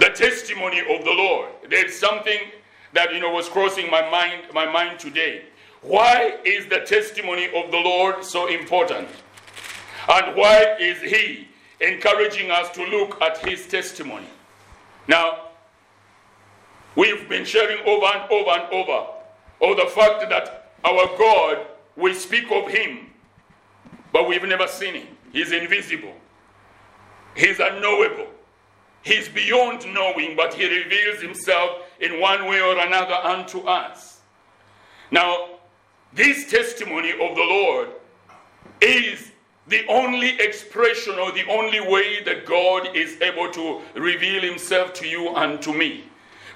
The testimony of the Lord. There's something that you know was crossing my mind my mind today. Why is the testimony of the Lord so important? And why is he encouraging us to look at his testimony? Now, we've been sharing over and over and over of the fact that our God, we speak of him, but we've never seen him. He's invisible. He's unknowable. He's beyond knowing, but he reveals himself in one way or another unto us. Now, this testimony of the Lord is the only expression or the only way that God is able to reveal himself to you and to me.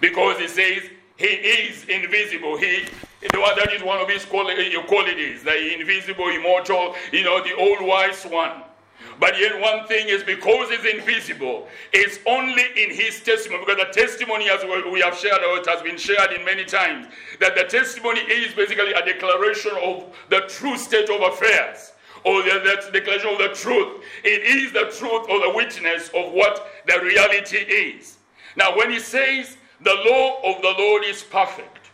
Because he says he is invisible. He that is one of his qualities, the invisible, immortal, you know, the all wise one. But yet, one thing is because it's invisible, it's only in his testimony. Because the testimony, as we have shared, or it has been shared in many times, that the testimony is basically a declaration of the true state of affairs, or the, the declaration of the truth. It is the truth or the witness of what the reality is. Now, when he says the law of the Lord is perfect,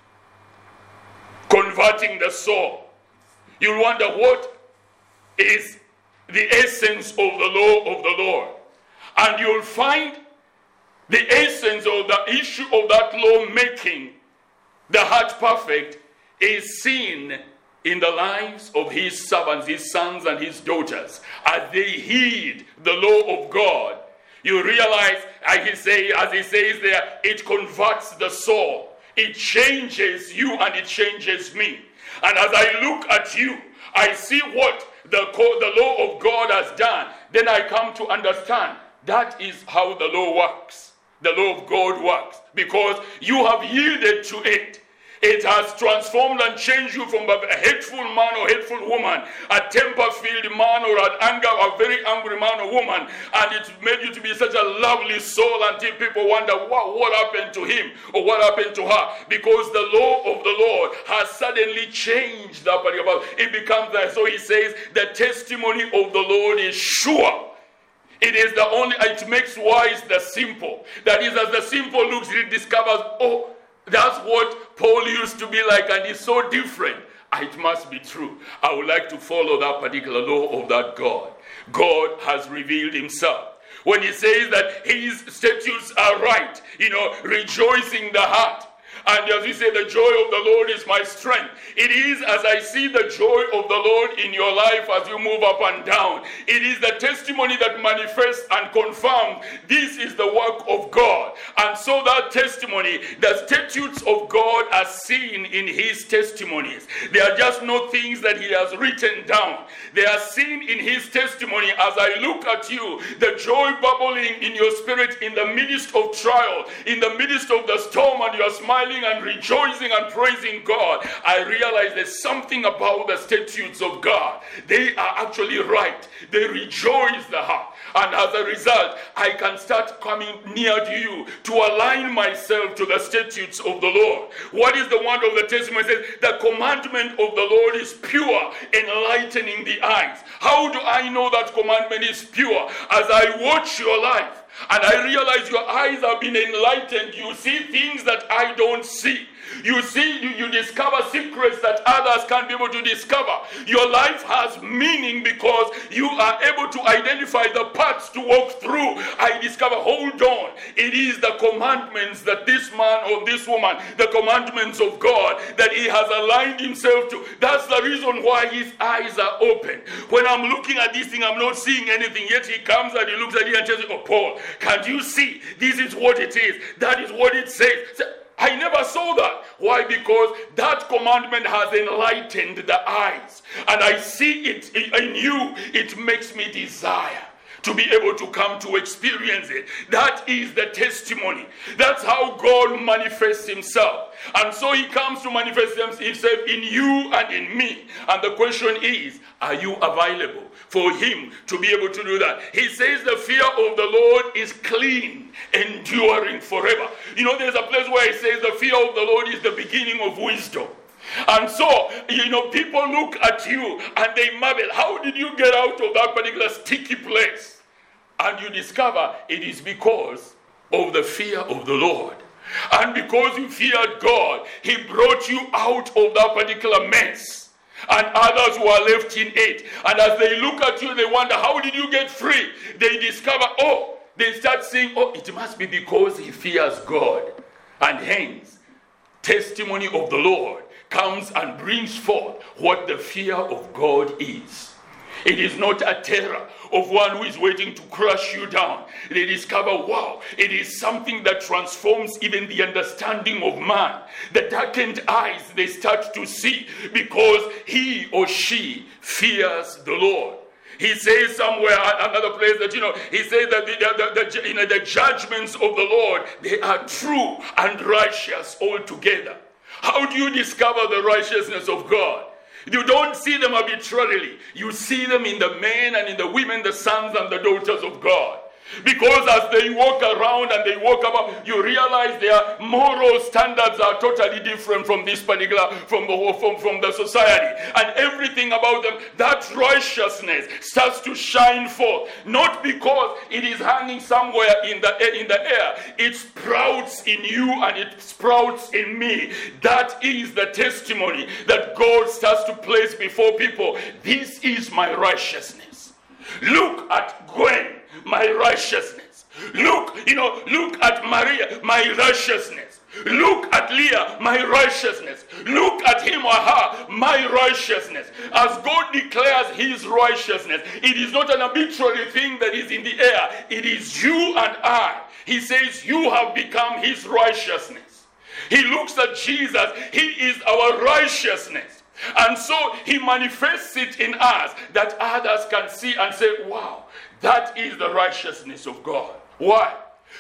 converting the soul, you'll wonder what is the essence of the law of the Lord. And you'll find the essence of the issue of that law making the heart perfect is seen in the lives of his servants, his sons and his daughters, as they heed the law of God. You realize, as he, say, as he says there, it converts the soul. It changes you and it changes me. And as I look at you, I see what the, the law of God has done, then I come to understand that is how the law works. The law of God works because you have yielded to it. It has transformed and changed you from a hateful man or hateful woman, a temper filled man or an anger, a very angry man or woman, and it made you to be such a lovely soul until people wonder what, what happened to him or what happened to her. Because the law of the Lord has suddenly changed that particular. It becomes that. So he says, the testimony of the Lord is sure. It is the only, it makes wise the simple. That is, as the simple looks, it discovers, oh, that's what Paul used to be like, and he's so different. It must be true. I would like to follow that particular law of that God. God has revealed himself. When he says that his statutes are right, you know, rejoicing the heart. And as we say, the joy of the Lord is my strength. It is as I see the joy of the Lord in your life as you move up and down. It is the testimony that manifests and confirms this is the work of God. And so that testimony, the statutes of God are seen in his testimonies. They are just no things that he has written down. They are seen in his testimony as I look at you, the joy bubbling in your spirit in the midst of trial, in the midst of the storm, and you are smiling and rejoicing and praising God, I realize there's something about the statutes of God. They are actually right. They rejoice the heart. And as a result, I can start coming near to you to align myself to the statutes of the Lord. What is the wonder of the testimony? Says, the commandment of the Lord is pure, enlightening the eyes. How do I know that commandment is pure? As I watch your life, and I realize your eyes have been enlightened. You see things that I don't see. You see, you, you discover secrets that others can't be able to discover. Your life has meaning because you are able to identify the paths to walk through. I discover, hold on, it is the commandments that this man or this woman, the commandments of God that he has aligned himself to. That's the reason why his eyes are open. When I'm looking at this thing, I'm not seeing anything, yet he comes and he looks at it and says, Oh, Paul, can't you see? This is what it is. That is what it says. I never saw that. Why? Because that commandment has enlightened the eyes. And I see it in you. It makes me desire to be able to come to experience it. That is the testimony. That's how God manifests Himself. And so He comes to manifest Himself in you and in me. And the question is are you available for Him to be able to do that? He says the fear of the Lord is clean, enduring forever. You know, there's a place where He says the fear of the Lord is the beginning of wisdom. And so, you know, people look at you and they marvel. How did you get out of that particular sticky place? And you discover it is because of the fear of the Lord. And because you feared God, He brought you out of that particular mess. And others who are left in it. And as they look at you, they wonder, How did you get free? They discover, Oh, they start saying, Oh, it must be because he fears God. And hence, testimony of the Lord comes and brings forth what the fear of God is. It is not a terror of one who is waiting to crush you down. They discover, wow, it is something that transforms even the understanding of man. The darkened eyes they start to see because he or she fears the Lord. He says somewhere, another place that, you know, he says that the, the, the, you know, the judgments of the Lord, they are true and righteous altogether. How do you discover the righteousness of God? You don't see them arbitrarily. You see them in the men and in the women, the sons and the daughters of God. Because as they walk around and they walk about, you realize their moral standards are totally different from this particular, from the, whole, from, from the society. And everything about them, that righteousness starts to shine forth. Not because it is hanging somewhere in the, in the air, it sprouts in you and it sprouts in me. That is the testimony that God starts to place before people. This is my righteousness. Look at Gwen my righteousness. Look, you know, look at Maria, my righteousness. Look at Leah, my righteousness. Look at him or her, my righteousness. As God declares his righteousness, it is not an arbitrary thing that is in the air. It is you and I. He says, You have become his righteousness. He looks at Jesus, he is our righteousness. And so he manifests it in us that others can see and say, Wow, that is the righteousness of God. Why?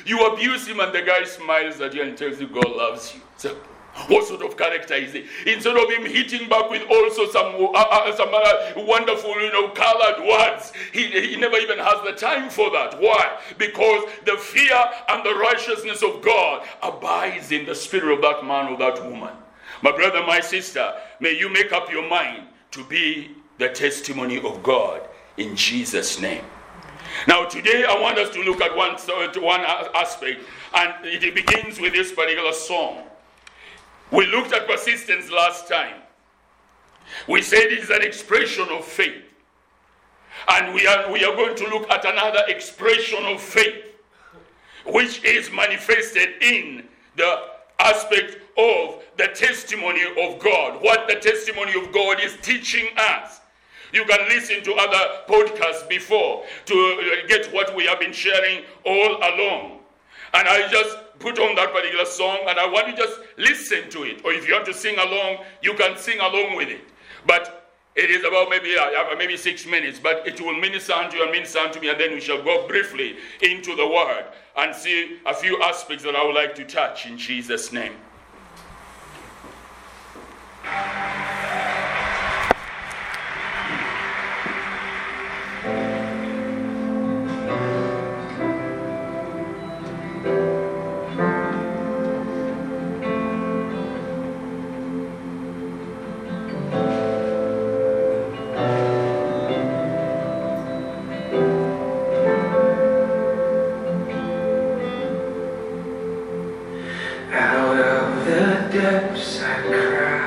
You abuse him and the guy smiles at you and tells you God loves you. So, what sort of character is he? Instead of him hitting back with also some uh, uh, some uh, wonderful, you know, colored words, he, he never even has the time for that. Why? Because the fear and the righteousness of God abides in the spirit of that man or that woman. My brother, my sister, may you make up your mind to be the testimony of God in Jesus' name. Now, today I want us to look at one, one aspect, and it begins with this particular song. We looked at persistence last time. We said it is an expression of faith. And we are, we are going to look at another expression of faith, which is manifested in the aspect of the testimony of God. What the testimony of God is teaching us. You can listen to other podcasts before to uh, get what we have been sharing all along. And I just put on that particular song and I want you just listen to it. Or if you want to sing along, you can sing along with it. But it is about maybe uh, maybe six minutes, but it will minister unto you and minister unto me, and then we shall go briefly into the word and see a few aspects that I would like to touch in Jesus' name. Yeah.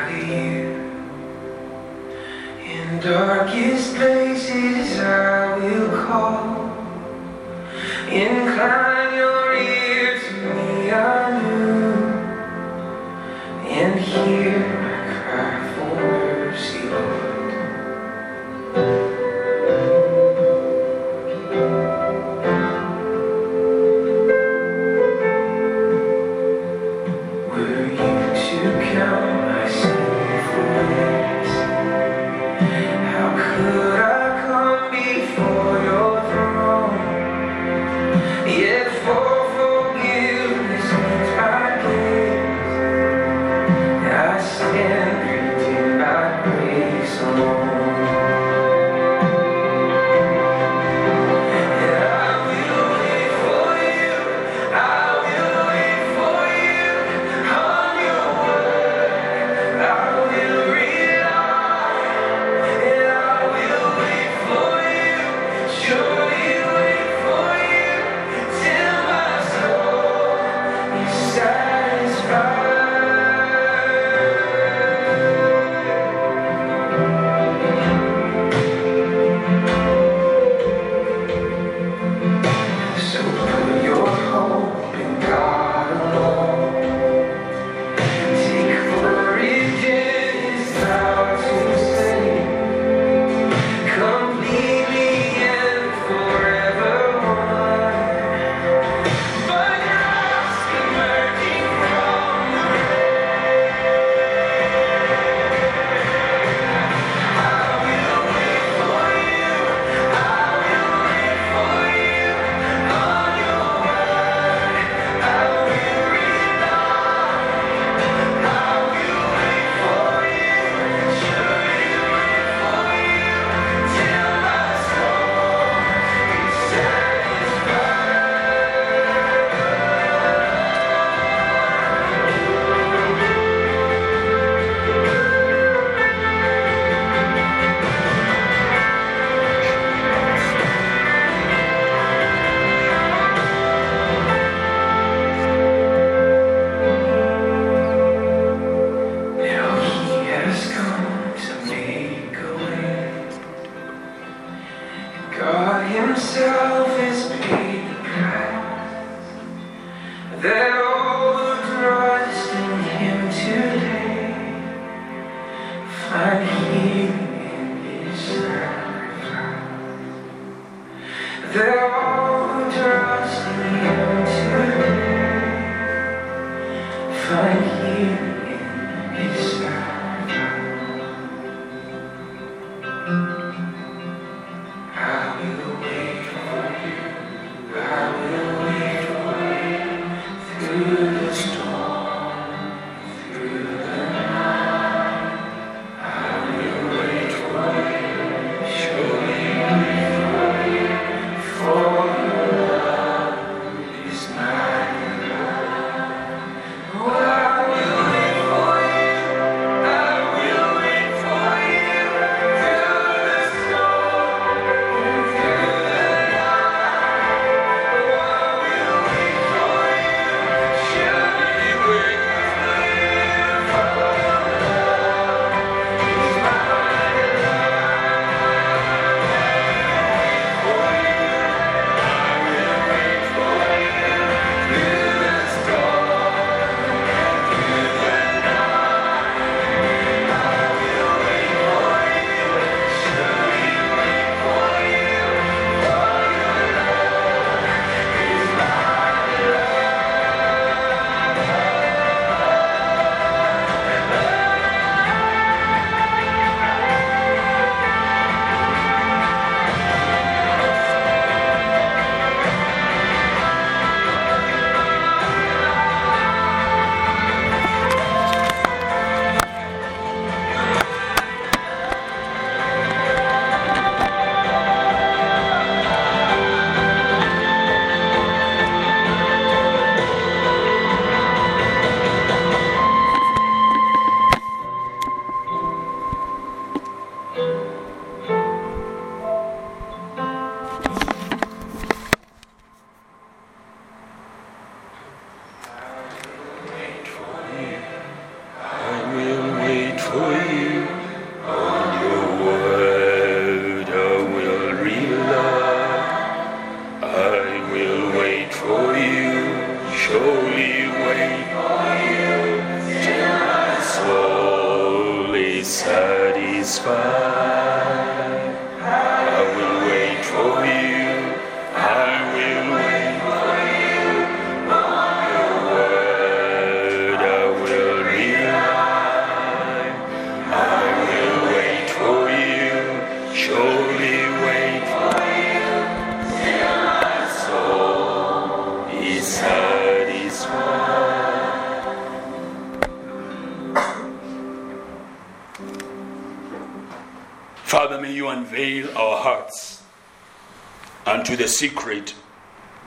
Secret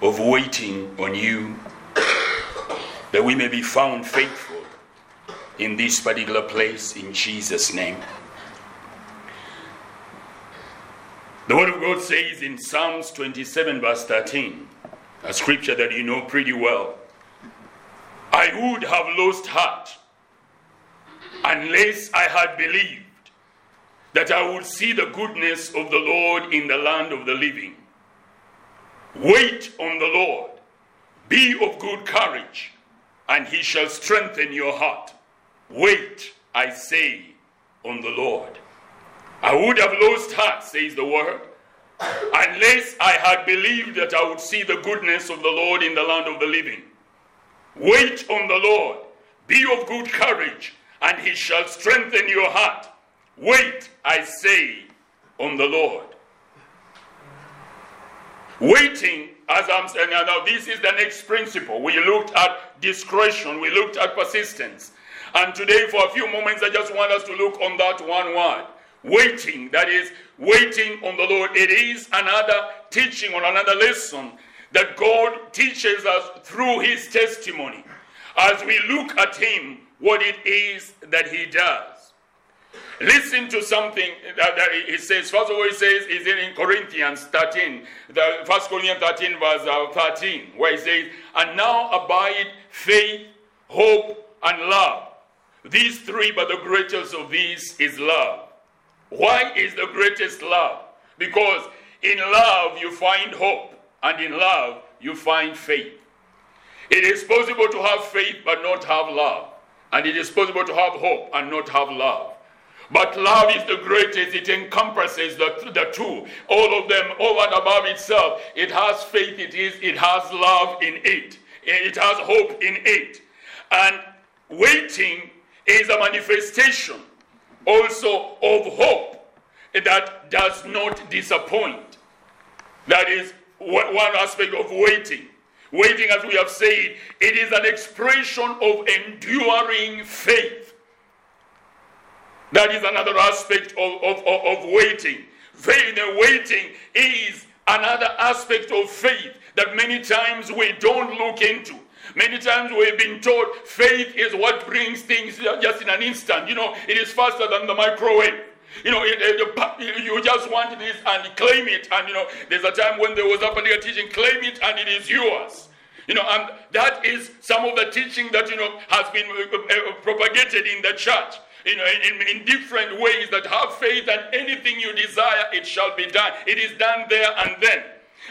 of waiting on you, that we may be found faithful in this particular place in Jesus' name. The Word of God says in Psalms 27, verse 13, a scripture that you know pretty well I would have lost heart unless I had believed that I would see the goodness of the Lord in the land of the living. Wait on the Lord. Be of good courage, and he shall strengthen your heart. Wait, I say, on the Lord. I would have lost heart, says the word, unless I had believed that I would see the goodness of the Lord in the land of the living. Wait on the Lord. Be of good courage, and he shall strengthen your heart. Wait, I say, on the Lord. Waiting, as I'm saying now, this is the next principle. We looked at discretion, we looked at persistence. And today, for a few moments, I just want us to look on that one word waiting. That is, waiting on the Lord. It is another teaching on another lesson that God teaches us through His testimony as we look at Him, what it is that He does. Listen to something that, that he says. First of all, he says is in Corinthians 13, the First Corinthians 13, verse uh, 13, where he says, "And now abide faith, hope, and love. These three, but the greatest of these is love." Why is the greatest love? Because in love you find hope, and in love you find faith. It is possible to have faith but not have love. And it is possible to have hope and not have love. But love is the greatest. It encompasses the, the two, all of them over and above itself. It has faith, it is, it has love in it. It has hope in it. And waiting is a manifestation also of hope that does not disappoint. That is one aspect of waiting. Waiting, as we have said, it is an expression of enduring faith. That is another aspect of, of, of, of waiting. Faith and waiting is another aspect of faith that many times we don't look into. Many times we've been told faith is what brings things just in an instant. You know, it is faster than the microwave. You know, it, it, you just want this and claim it. And, you know, there's a time when there was a particular teaching, claim it and it is yours. You know, and that is some of the teaching that, you know, has been uh, uh, propagated in the church. In, in different ways that have faith and anything you desire, it shall be done. It is done there and then.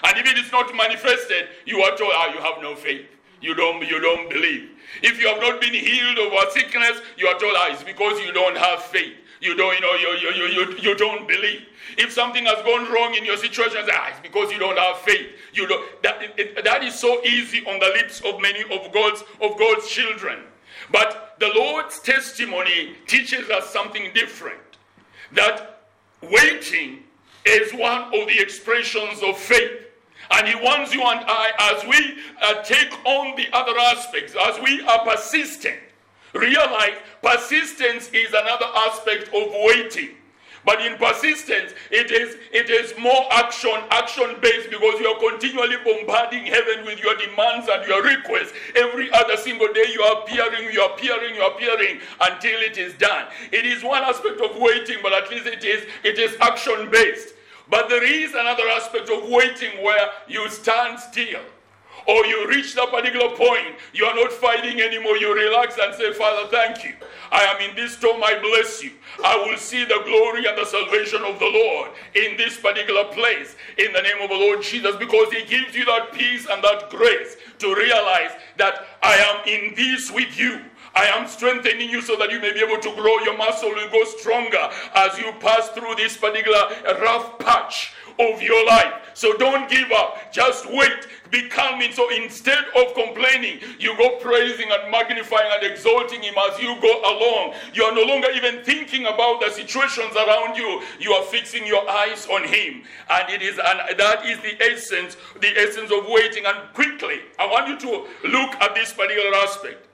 And if it is not manifested, you are told, ah, you have no faith. You don't, you don't believe. If you have not been healed of a sickness, you are told, ah, it's because you don't have faith. You don't, you know, you, you, you, you, you don't believe. If something has gone wrong in your situation, ah, it's because you don't have faith. You don't, that, it, that is so easy on the lips of many of God's, of God's children. But the Lord's testimony teaches us something different. That waiting is one of the expressions of faith. And He wants you and I, as we uh, take on the other aspects, as we are persistent, realize persistence is another aspect of waiting. But in persistence, it is it is more action, action based because you are continually bombarding heaven with your demands and your requests. Every other single day you are appearing, you are appearing, you are appearing until it is done. It is one aspect of waiting, but at least it is it is action based. But there is another aspect of waiting where you stand still or you reach that particular point, you are not fighting anymore. You relax and say, Father, thank you. I am in this storm, I bless you. I will see the glory and the salvation of the Lord in this particular place in the name of the Lord Jesus because He gives you that peace and that grace to realize that I am in this with you. I am strengthening you so that you may be able to grow. Your muscle will go stronger as you pass through this particular rough patch of your life. So don't give up. Just wait. Be calming. So instead of complaining, you go praising and magnifying and exalting Him as you go along. You are no longer even thinking about the situations around you. You are fixing your eyes on Him. And it is and that is the essence, the essence of waiting. And quickly, I want you to look at this particular aspect.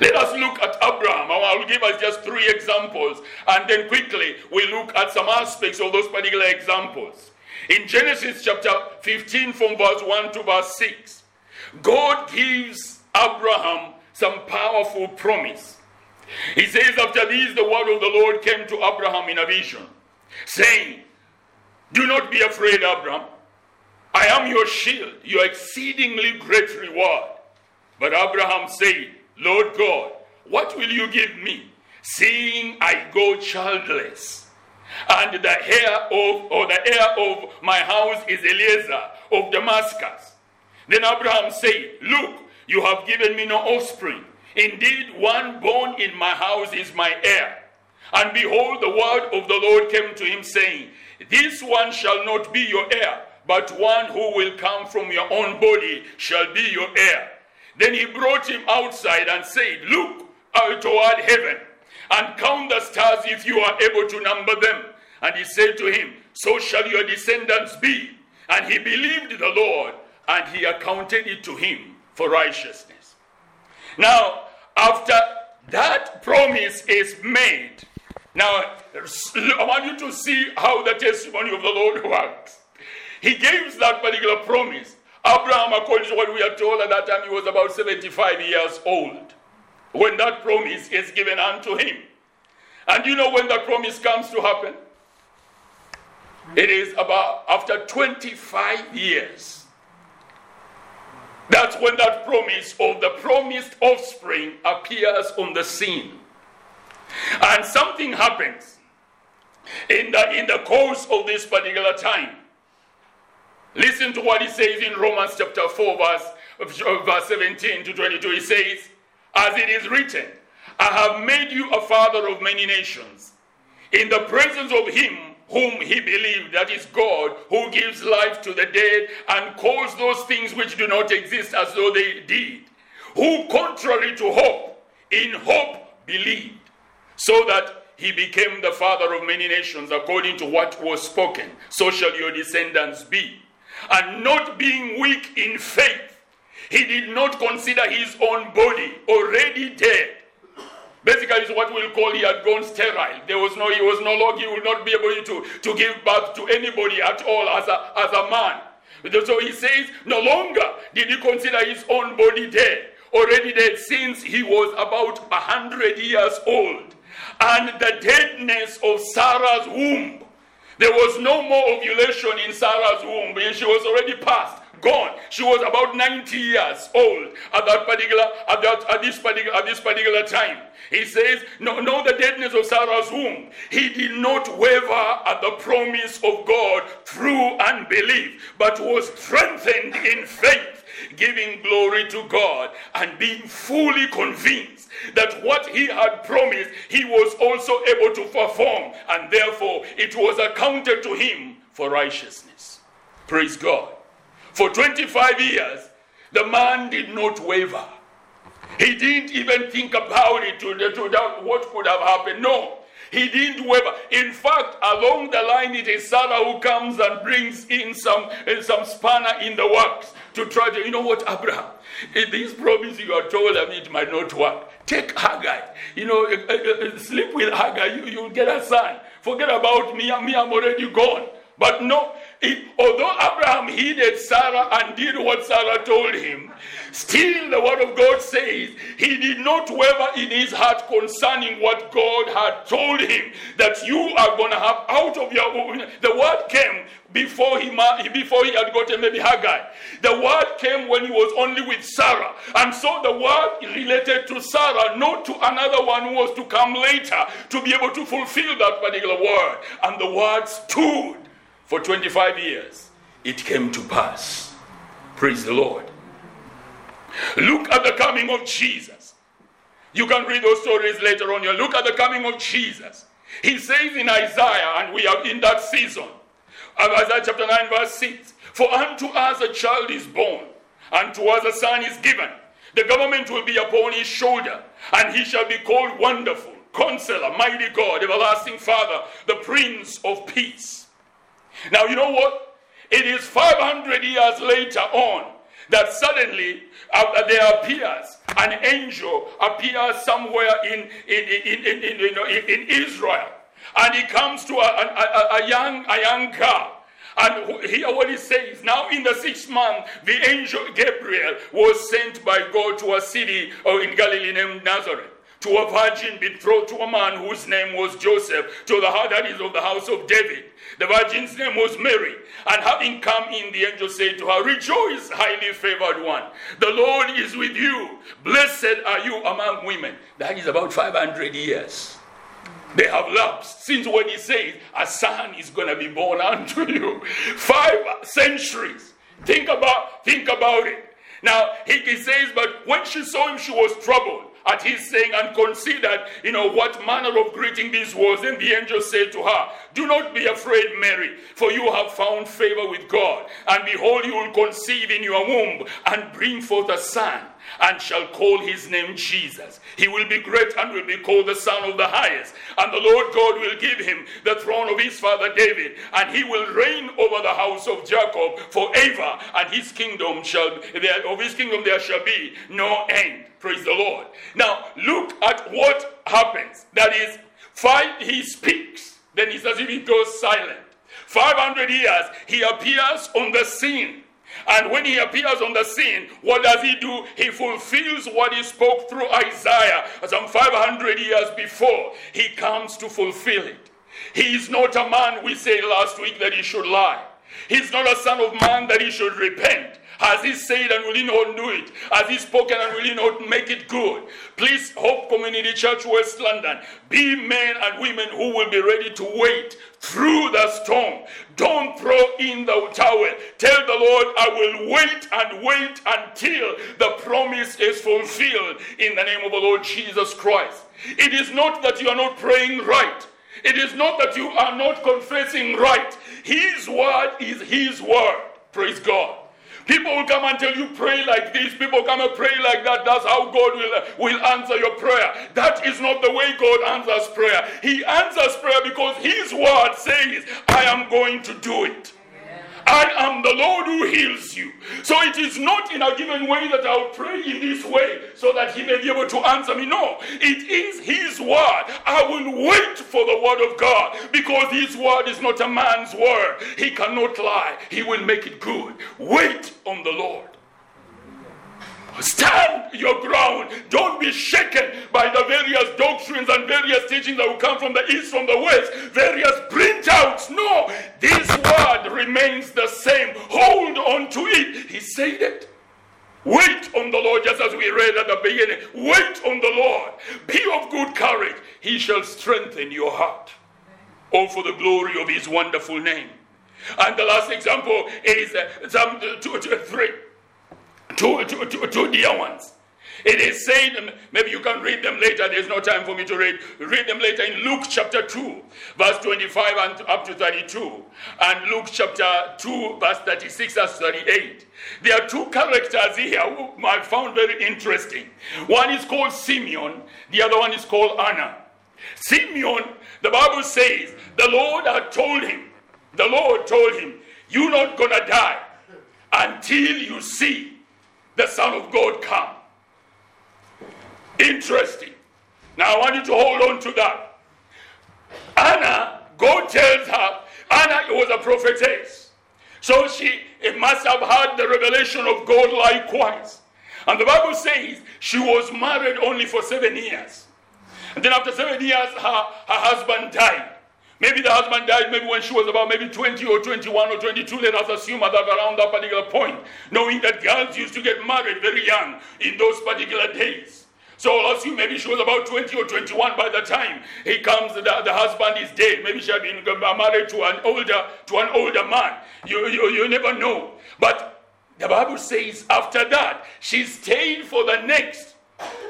Let us look at Abraham. I will give us just three examples, and then quickly we look at some aspects of those particular examples. In Genesis chapter 15, from verse 1 to verse 6, God gives Abraham some powerful promise. He says, After this, the word of the Lord came to Abraham in a vision, saying, Do not be afraid, Abraham. I am your shield, your exceedingly great reward. But Abraham said, Lord God, what will you give me, seeing I go childless? And the heir of or the heir of my house is Eliezer of Damascus. Then Abraham said, Look, you have given me no offspring. Indeed, one born in my house is my heir. And behold, the word of the Lord came to him, saying, This one shall not be your heir, but one who will come from your own body shall be your heir. Then he brought him outside and said, Look out toward heaven and count the stars if you are able to number them. And he said to him, So shall your descendants be. And he believed the Lord, and he accounted it to him for righteousness. Now, after that promise is made, now I want you to see how the testimony of the Lord works. He gives that particular promise. Abraham, according to what we are told at that time, he was about 75 years old when that promise is given unto him. And you know when that promise comes to happen? It is about after 25 years. That's when that promise of the promised offspring appears on the scene. And something happens in the, in the course of this particular time. Listen to what he says in Romans chapter 4, verse, verse 17 to 22, he says, As it is written, I have made you a father of many nations, in the presence of him whom he believed, that is God, who gives life to the dead and calls those things which do not exist as though they did, who, contrary to hope, in hope believed, so that he became the father of many nations according to what was spoken. So shall your descendants be. And not being weak in faith, he did not consider his own body already dead. Basically, it's what we'll call he had gone sterile. There was no, he was no longer, he would not be able to, to give birth to anybody at all as a, as a man. So he says, no longer did he consider his own body dead, already dead, since he was about a hundred years old and the deadness of Sarah's womb. There was no more ovulation in Sarah's womb. She was already past, gone. She was about 90 years old at that particular at that at this particular at this particular time. He says, no, no, the deadness of Sarah's womb. He did not waver at the promise of God through unbelief, but was strengthened in faith, giving glory to God and being fully convinced that what he had promised, he was also able to perform, and therefore it was accounted to him for righteousness. Praise God. For 25 years, the man did not waver. He didn't even think about it to, to what could have happened. No, he didn't waver. In fact, along the line, it is Sarah who comes and brings in some, eh, some spanner in the works to try to, you know what, Abraham, eh, this promise you are told, I mean, it might not work. Take Hagar. You know, uh, sleep with Hagar. You, you'll get a son. Forget about me. Me, I'm already gone. But no, although Abraham heeded Sarah and did what Sarah told him, still the word of God says he did not waver in his heart concerning what God had told him that you are going to have out of your own. The word came before he before he had gotten maybe Hagar. The word came when he was only with Sarah, and so the word related to Sarah, not to another one who was to come later to be able to fulfill that particular word. And the word stood for 25 years, it came to pass. Praise the Lord. Look at the coming of Jesus. You can read those stories later on. You look at the coming of Jesus. He says in Isaiah, and we are in that season, Isaiah chapter 9, verse 6 For unto us a child is born, and to us a son is given. The government will be upon his shoulder, and he shall be called Wonderful, Counselor, Mighty God, Everlasting Father, the Prince of Peace. Now, you know what? It is 500 years later on that suddenly uh, there appears an angel appears somewhere in, in, in, in, in, in Israel. And he comes to a, a, a, young, a young girl. And here what he says, now in the sixth month, the angel Gabriel was sent by God to a city uh, in Galilee named Nazareth to a virgin betrothed to a man whose name was Joseph, to the heart that is of the house of David. The virgin's name was Mary. And having come in, the angel said to her, Rejoice, highly favored one. The Lord is with you. Blessed are you among women. That is about 500 years. They have lapsed since when he says, A son is going to be born unto you. Five centuries. Think about, think about it. Now, he, he says, But when she saw him, she was troubled at his saying and considered, you know, what manner of greeting this was. And the angel said to her, Do not be afraid, Mary, for you have found favor with God. And behold, you will conceive in your womb and bring forth a son and shall call his name Jesus. He will be great and will be called the Son of the Highest. And the Lord God will give him the throne of his father David, and he will reign over the house of Jacob forever, and his kingdom shall there of his kingdom there shall be no end. Praise the Lord. Now look at what happens. That is, five he speaks, then it's as if he goes silent. 500 years, he appears on the scene and when he appears on the scene, what does he do? He fulfills what he spoke through Isaiah some 500 years before. He comes to fulfill it. He is not a man, we said last week, that he should lie. He's not a son of man that he should repent. Has he said and will he not do it? Has he spoken and will he not make it good? Please, Hope Community Church West London, be men and women who will be ready to wait through the storm. Don't throw in the towel. Tell the Lord, I will wait and wait until the promise is fulfilled in the name of the Lord Jesus Christ. It is not that you are not praying right. It is not that you are not confessing right. His word is His word. Praise God. People will come and tell you, pray like this. People come and pray like that. That's how God will, will answer your prayer. That is not the way God answers prayer. He answers prayer because His word says, I am going to do it. I am the Lord who heals you. So it is not in a given way that I'll pray in this way so that He may be able to answer me. No, it is His word. I will wait for the word of God because His word is not a man's word. He cannot lie, He will make it good. Wait on the Lord. Stand your ground. Don't be shaken by the various doctrines and various teachings that will come from the east, from the west, various printouts. No, this word remains the same. Hold on to it. He said it. Wait on the Lord, just as we read at the beginning. Wait on the Lord. Be of good courage. He shall strengthen your heart. All for the glory of his wonderful name. And the last example is uh, Psalm 2, 2, 3 two, two, two, two dear ones. It is said, um, maybe you can read them later. There's no time for me to read. Read them later in Luke chapter 2, verse 25 and up to 32. And Luke chapter 2, verse 36 and 38. There are two characters here who I found very interesting. One is called Simeon, the other one is called Anna. Simeon, the Bible says, the Lord had told him, the Lord told him, You're not gonna die until you see the Son of God come. Interesting. Now I want you to hold on to that. Anna, God tells her, Anna was a prophetess. So she it must have had the revelation of God likewise. And the Bible says she was married only for seven years. And then after seven years, her, her husband died. Maybe the husband died maybe when she was about maybe 20 or 21 or 22. Let us assume that around that particular point, knowing that girls used to get married very young in those particular days. So I'll assume maybe she was about 20 or 21 by the time he comes, the, the husband is dead. Maybe she had been uh, married to an older, to an older man. You, you, you never know. But the Bible says after that, she stayed for the next.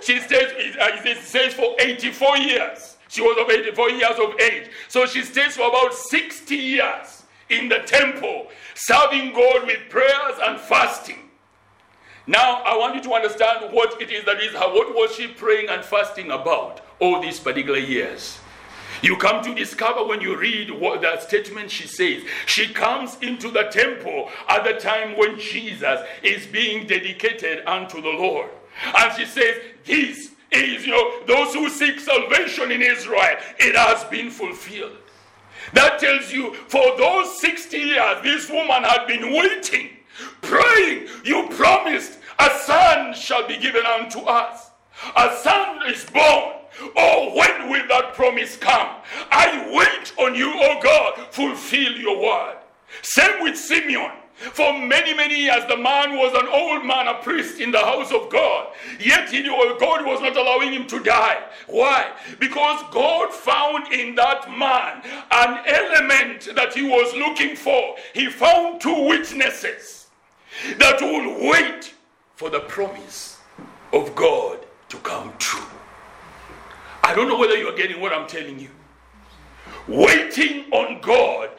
She stayed, it uh, says for 84 years. She was of 84 years of age. So she stays for about 60 years in the temple, serving God with prayers and fasting. Now, I want you to understand what it is that is her. What was she praying and fasting about all these particular years? You come to discover when you read what that statement she says. She comes into the temple at the time when Jesus is being dedicated unto the Lord. And she says, This is, you know, those who seek salvation in Israel, it has been fulfilled. That tells you, for those 60 years, this woman had been waiting, praying. You promised, a son shall be given unto us. A son is born. Oh, when will that promise come? I wait on you, oh God, fulfill your word. Same with Simeon. For many, many years, the man was an old man, a priest in the house of God. Yet he, knew God was not allowing him to die. Why? Because God found in that man an element that he was looking for. He found two witnesses that will wait for the promise of God to come true. I don't know whether you are getting what I'm telling you. Waiting on God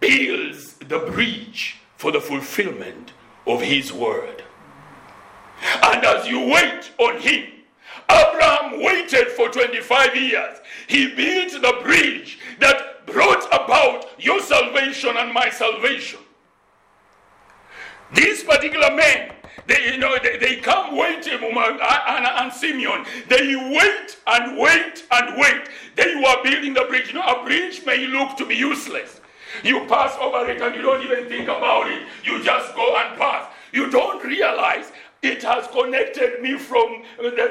builds the bridge for the fulfillment of his word. And as you wait on him, Abraham waited for 25 years. He built the bridge that brought about your salvation and my salvation. These particular men, they, you know, they, they come waiting, um, uh, Anna and Simeon. They wait and wait and wait. They were building the bridge. You know, a bridge may look to be useless. You pass over it and you don't even think about it. You just go and pass. You don't realize it has connected me from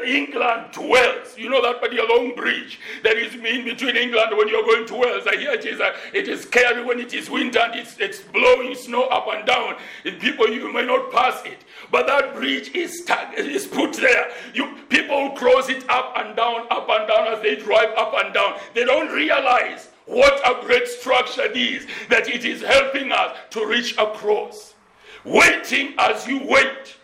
England to Wales. You know that particular long bridge that is in between England when you're going to Wales. I hear it is, uh, it is scary when it is winter and it's, it's blowing snow up and down. And people, you may not pass it. But that bridge is, stuck, is put there. You, people cross it up and down, up and down as they drive up and down. They don't realize what a great structure it is that it is helping us to reach across. Waiting as you wait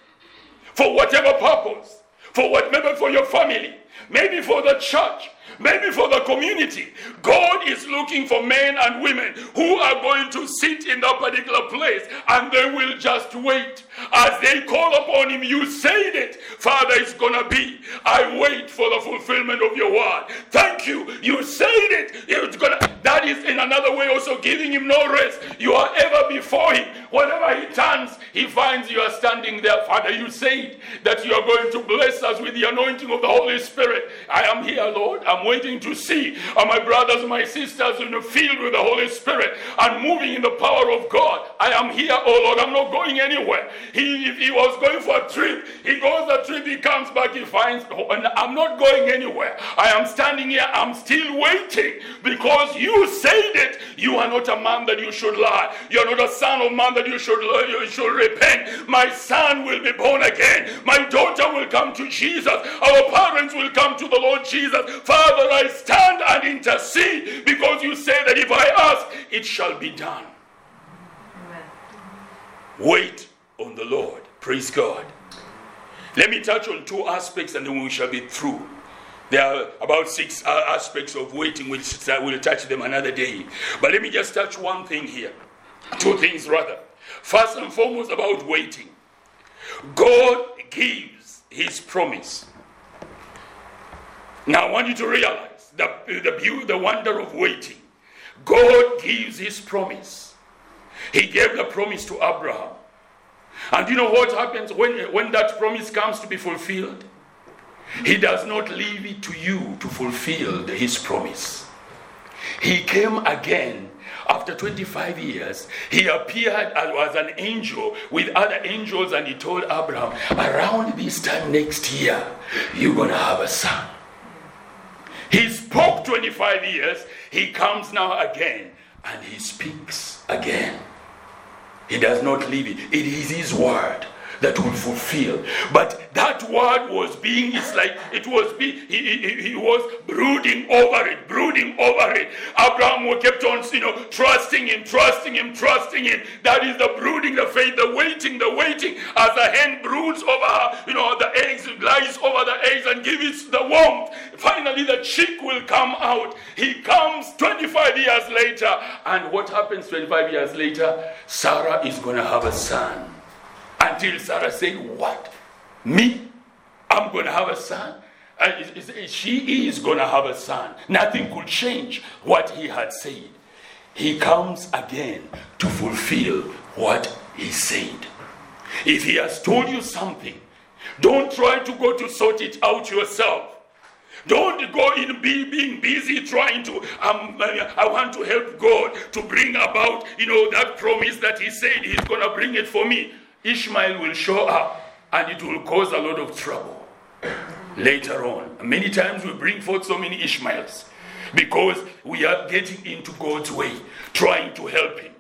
for whatever purpose, for what, maybe for your family, maybe for the church, maybe for the community. God is looking for men and women who are going to sit in that particular place and they will just wait. As they call upon Him, you said it. Father, it's going to be. I wait for the fulfillment of your word. Thank you. You said it. It's gonna, that is in another way also giving Him no rest. You are ever before Him. Whenever He turns, He finds you are standing there. Father, you said that you are going to bless us with the anointing of the Holy Spirit. I am here, Lord. I'm waiting to see are my brothers, my sisters in the field with the Holy Spirit and moving in the power of God. I am here, oh Lord. I'm not going anywhere. He, if he was going for a trip, he goes the trip, he comes back, he finds, oh, and I'm not going anywhere. I am standing here, I'm still waiting because you said it. You are not a man that you should lie. You are not a son of man that you should, uh, you should repent. My son will be born again. My daughter will come to Jesus. Our parents will come to the Lord Jesus. Father, I stand and intercede because you say that if I ask, it shall be done. Amen. Wait on the Lord. Praise God. Let me touch on two aspects and then we shall be through. There are about six uh, aspects of waiting, which I will touch them another day. But let me just touch one thing here. Two things, rather. First and foremost, about waiting. God gives his promise. Now, I want you to realize the, the beauty, the wonder of waiting. God gives his promise. He gave the promise to Abraham. And you know what happens when, when that promise comes to be fulfilled? He does not leave it to you to fulfill his promise. He came again after 25 years. He appeared as an angel with other angels and he told Abraham, Around this time next year, you're going to have a son. He spoke 25 years. He comes now again and he speaks again. He does not leave it. It is His word that will fulfill. But that word was being, it's like it was being, he, he, he was brooding over it, brooding over it. Abraham kept on, you know, trusting him, trusting him, trusting him. That is the brooding, the faith, the waiting, the waiting. As a hen broods over, you know, the eggs, lies over the eggs and gives it the warmth. Finally, the chick will come out. He comes 25 years later. And what happens 25 years later? Sarah is going to have a son. Until Sarah said, What? Me? I'm going to have a son? And she is going to have a son. Nothing could change what he had said. He comes again to fulfill what he said. If he has told you something, don't try to go to sort it out yourself. Don't go in be, being busy trying to, um, I want to help God to bring about, you know, that promise that He said He's going to bring it for me. Ishmael will show up and it will cause a lot of trouble later on. Many times we bring forth so many Ishmaels because we are getting into God's way, trying to help Him.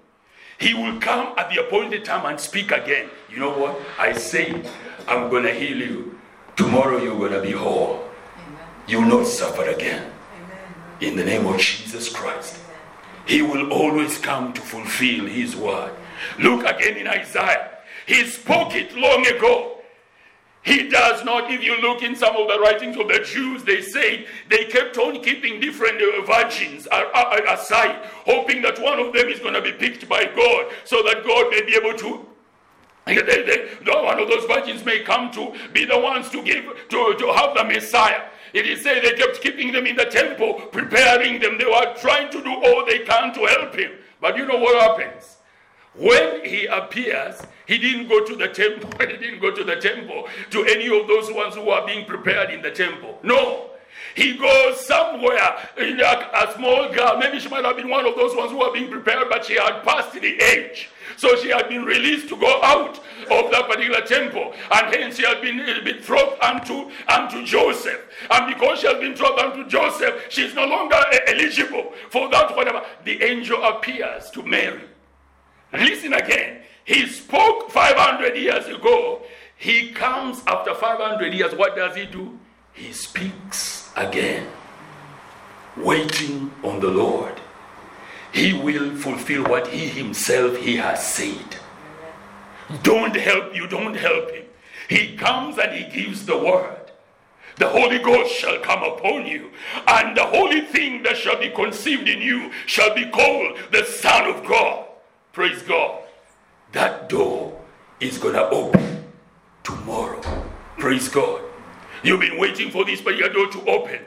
He will come at the appointed time and speak again. You know what? I say, I'm going to heal you. Tomorrow you're going to be whole. You will not suffer again. In the name of Jesus Christ. He will always come to fulfill His word. Look again in Isaiah he spoke it long ago. He does not, if you look in some of the writings of the Jews, they say they kept on keeping different uh, virgins aside, hoping that one of them is going to be picked by God so that God may be able to. One of those virgins may come to be the ones to give to, to have the Messiah. It is said they kept keeping them in the temple, preparing them. They were trying to do all they can to help him. But you know what happens? When he appears, he didn't go to the temple. He didn't go to the temple to any of those ones who are being prepared in the temple. No, He goes somewhere in a, a, small girl. Maybe she might have been one of those ones who are being prepared, but she had passed the age. So she had been released to go out of that particular temple. And hence she had been, uh, been thrown unto, unto Joseph. And because she has been thrown unto Joseph, she's no longer eligible for that whatever. The angel appears to Mary. Listen again. He spoke 500 years ago. He comes after 500 years. What does he do? He speaks again. Waiting on the Lord he will fulfill what he himself he has said don't help you don't help him he comes and he gives the word the Holy Ghost shall come upon you, and the holy thing that shall be conceived in you shall be called the Son of God. Praise God. That door is going to open tomorrow. Praise God. You've been waiting for this particular door to open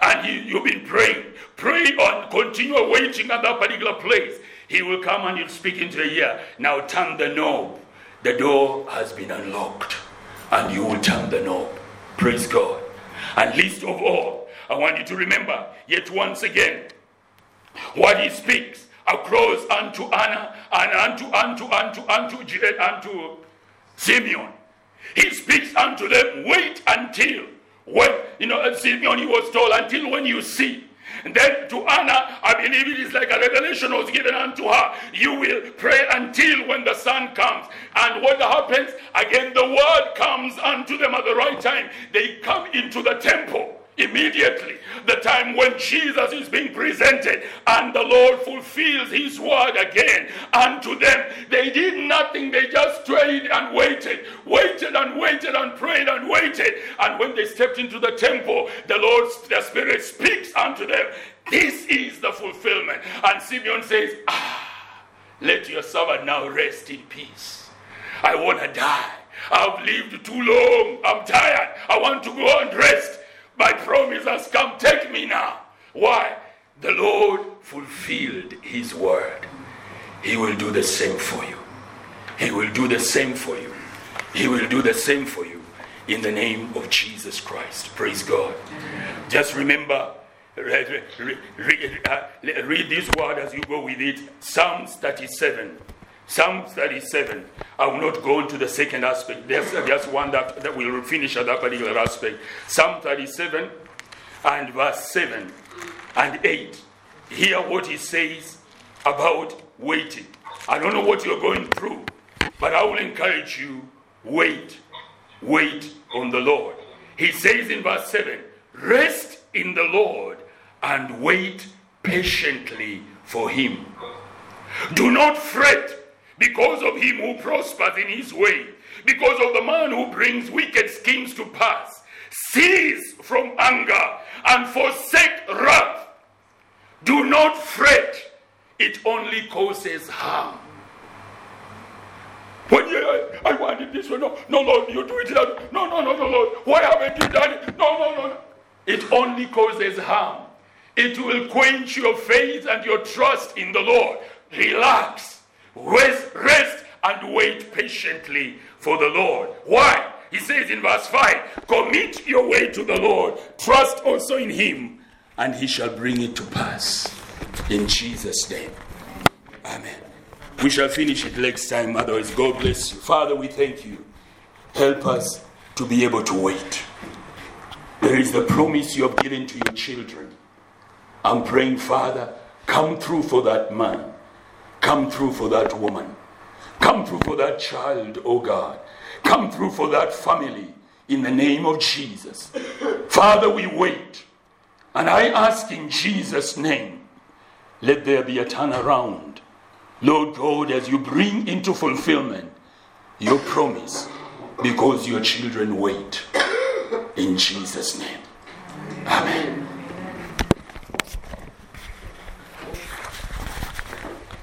and you, you've been praying, pray on, continue waiting at that particular place. He will come and he'll speak into your ear. Now turn the knob. The door has been unlocked, and you will turn the knob. Praise God. And least of all, I want you to remember yet once again what he speaks across unto Anna and unto unto unto unto unto Simeon. He speaks unto them, wait until when, you know, Simeon, he was told, until when you see. And then to Anna, I believe it is like a revelation was given unto her. You will pray until when the sun comes. And what happens? Again, the word comes unto them at the right time. They come into the temple immediately the time when Jesus is being presented and the Lord fulfills his word again unto them. They did nothing, they just prayed and waited, waited and waited and prayed and waited. And when they stepped into the temple, the Lord, the Spirit speaks unto them. This is the fulfillment. And Simeon says, Ah, let your servant now rest in peace. I want to die. I've lived too long. I'm tired. I want to go and rest. My promise has come. Take me now. Why? The Lord fulfilled His word. He will do the same for you. He will do the same for you. He will do the same for you in the name of Jesus Christ. Praise God. Just remember, read, read, read, uh, read this word as you go with it. Psalms 37. Psalm 37. I will not go into the second aspect. There's just one that, that will finish at that particular aspect. Psalm 37 and verse 7 and 8. Hear what he says about waiting. I don't know what you're going through, but I will encourage you wait, wait on the Lord. He says in verse 7 Rest in the Lord and wait patiently for him. Do not fret because of him who prospers in his way, because of the man who brings wicked schemes to pass. Cease from anger and forsake wrath. Do not fret, it only causes harm. When you, I, I wanted this one, no, no, Lord, you do it that. No, no, no, no, Lord, why haven't you done it? No, no, no, no. It only causes harm. It will quench your faith and your trust in the Lord. Relax Rest, rest and wait patiently for the Lord. Why? He says in verse 5 Commit your way to the Lord, trust also in Him, and He shall bring it to pass. In Jesus' name. Amen. We shall finish it next time. Otherwise, God bless you. Father, we thank you. Help us to be able to wait. There is the promise you have given to your children. I'm praying, Father, come through for that man. Come through for that woman. Come through for that child, oh God. Come through for that family in the name of Jesus. Father, we wait. And I ask in Jesus' name, let there be a turnaround. Lord God, as you bring into fulfillment your promise, because your children wait. In Jesus' name. Amen.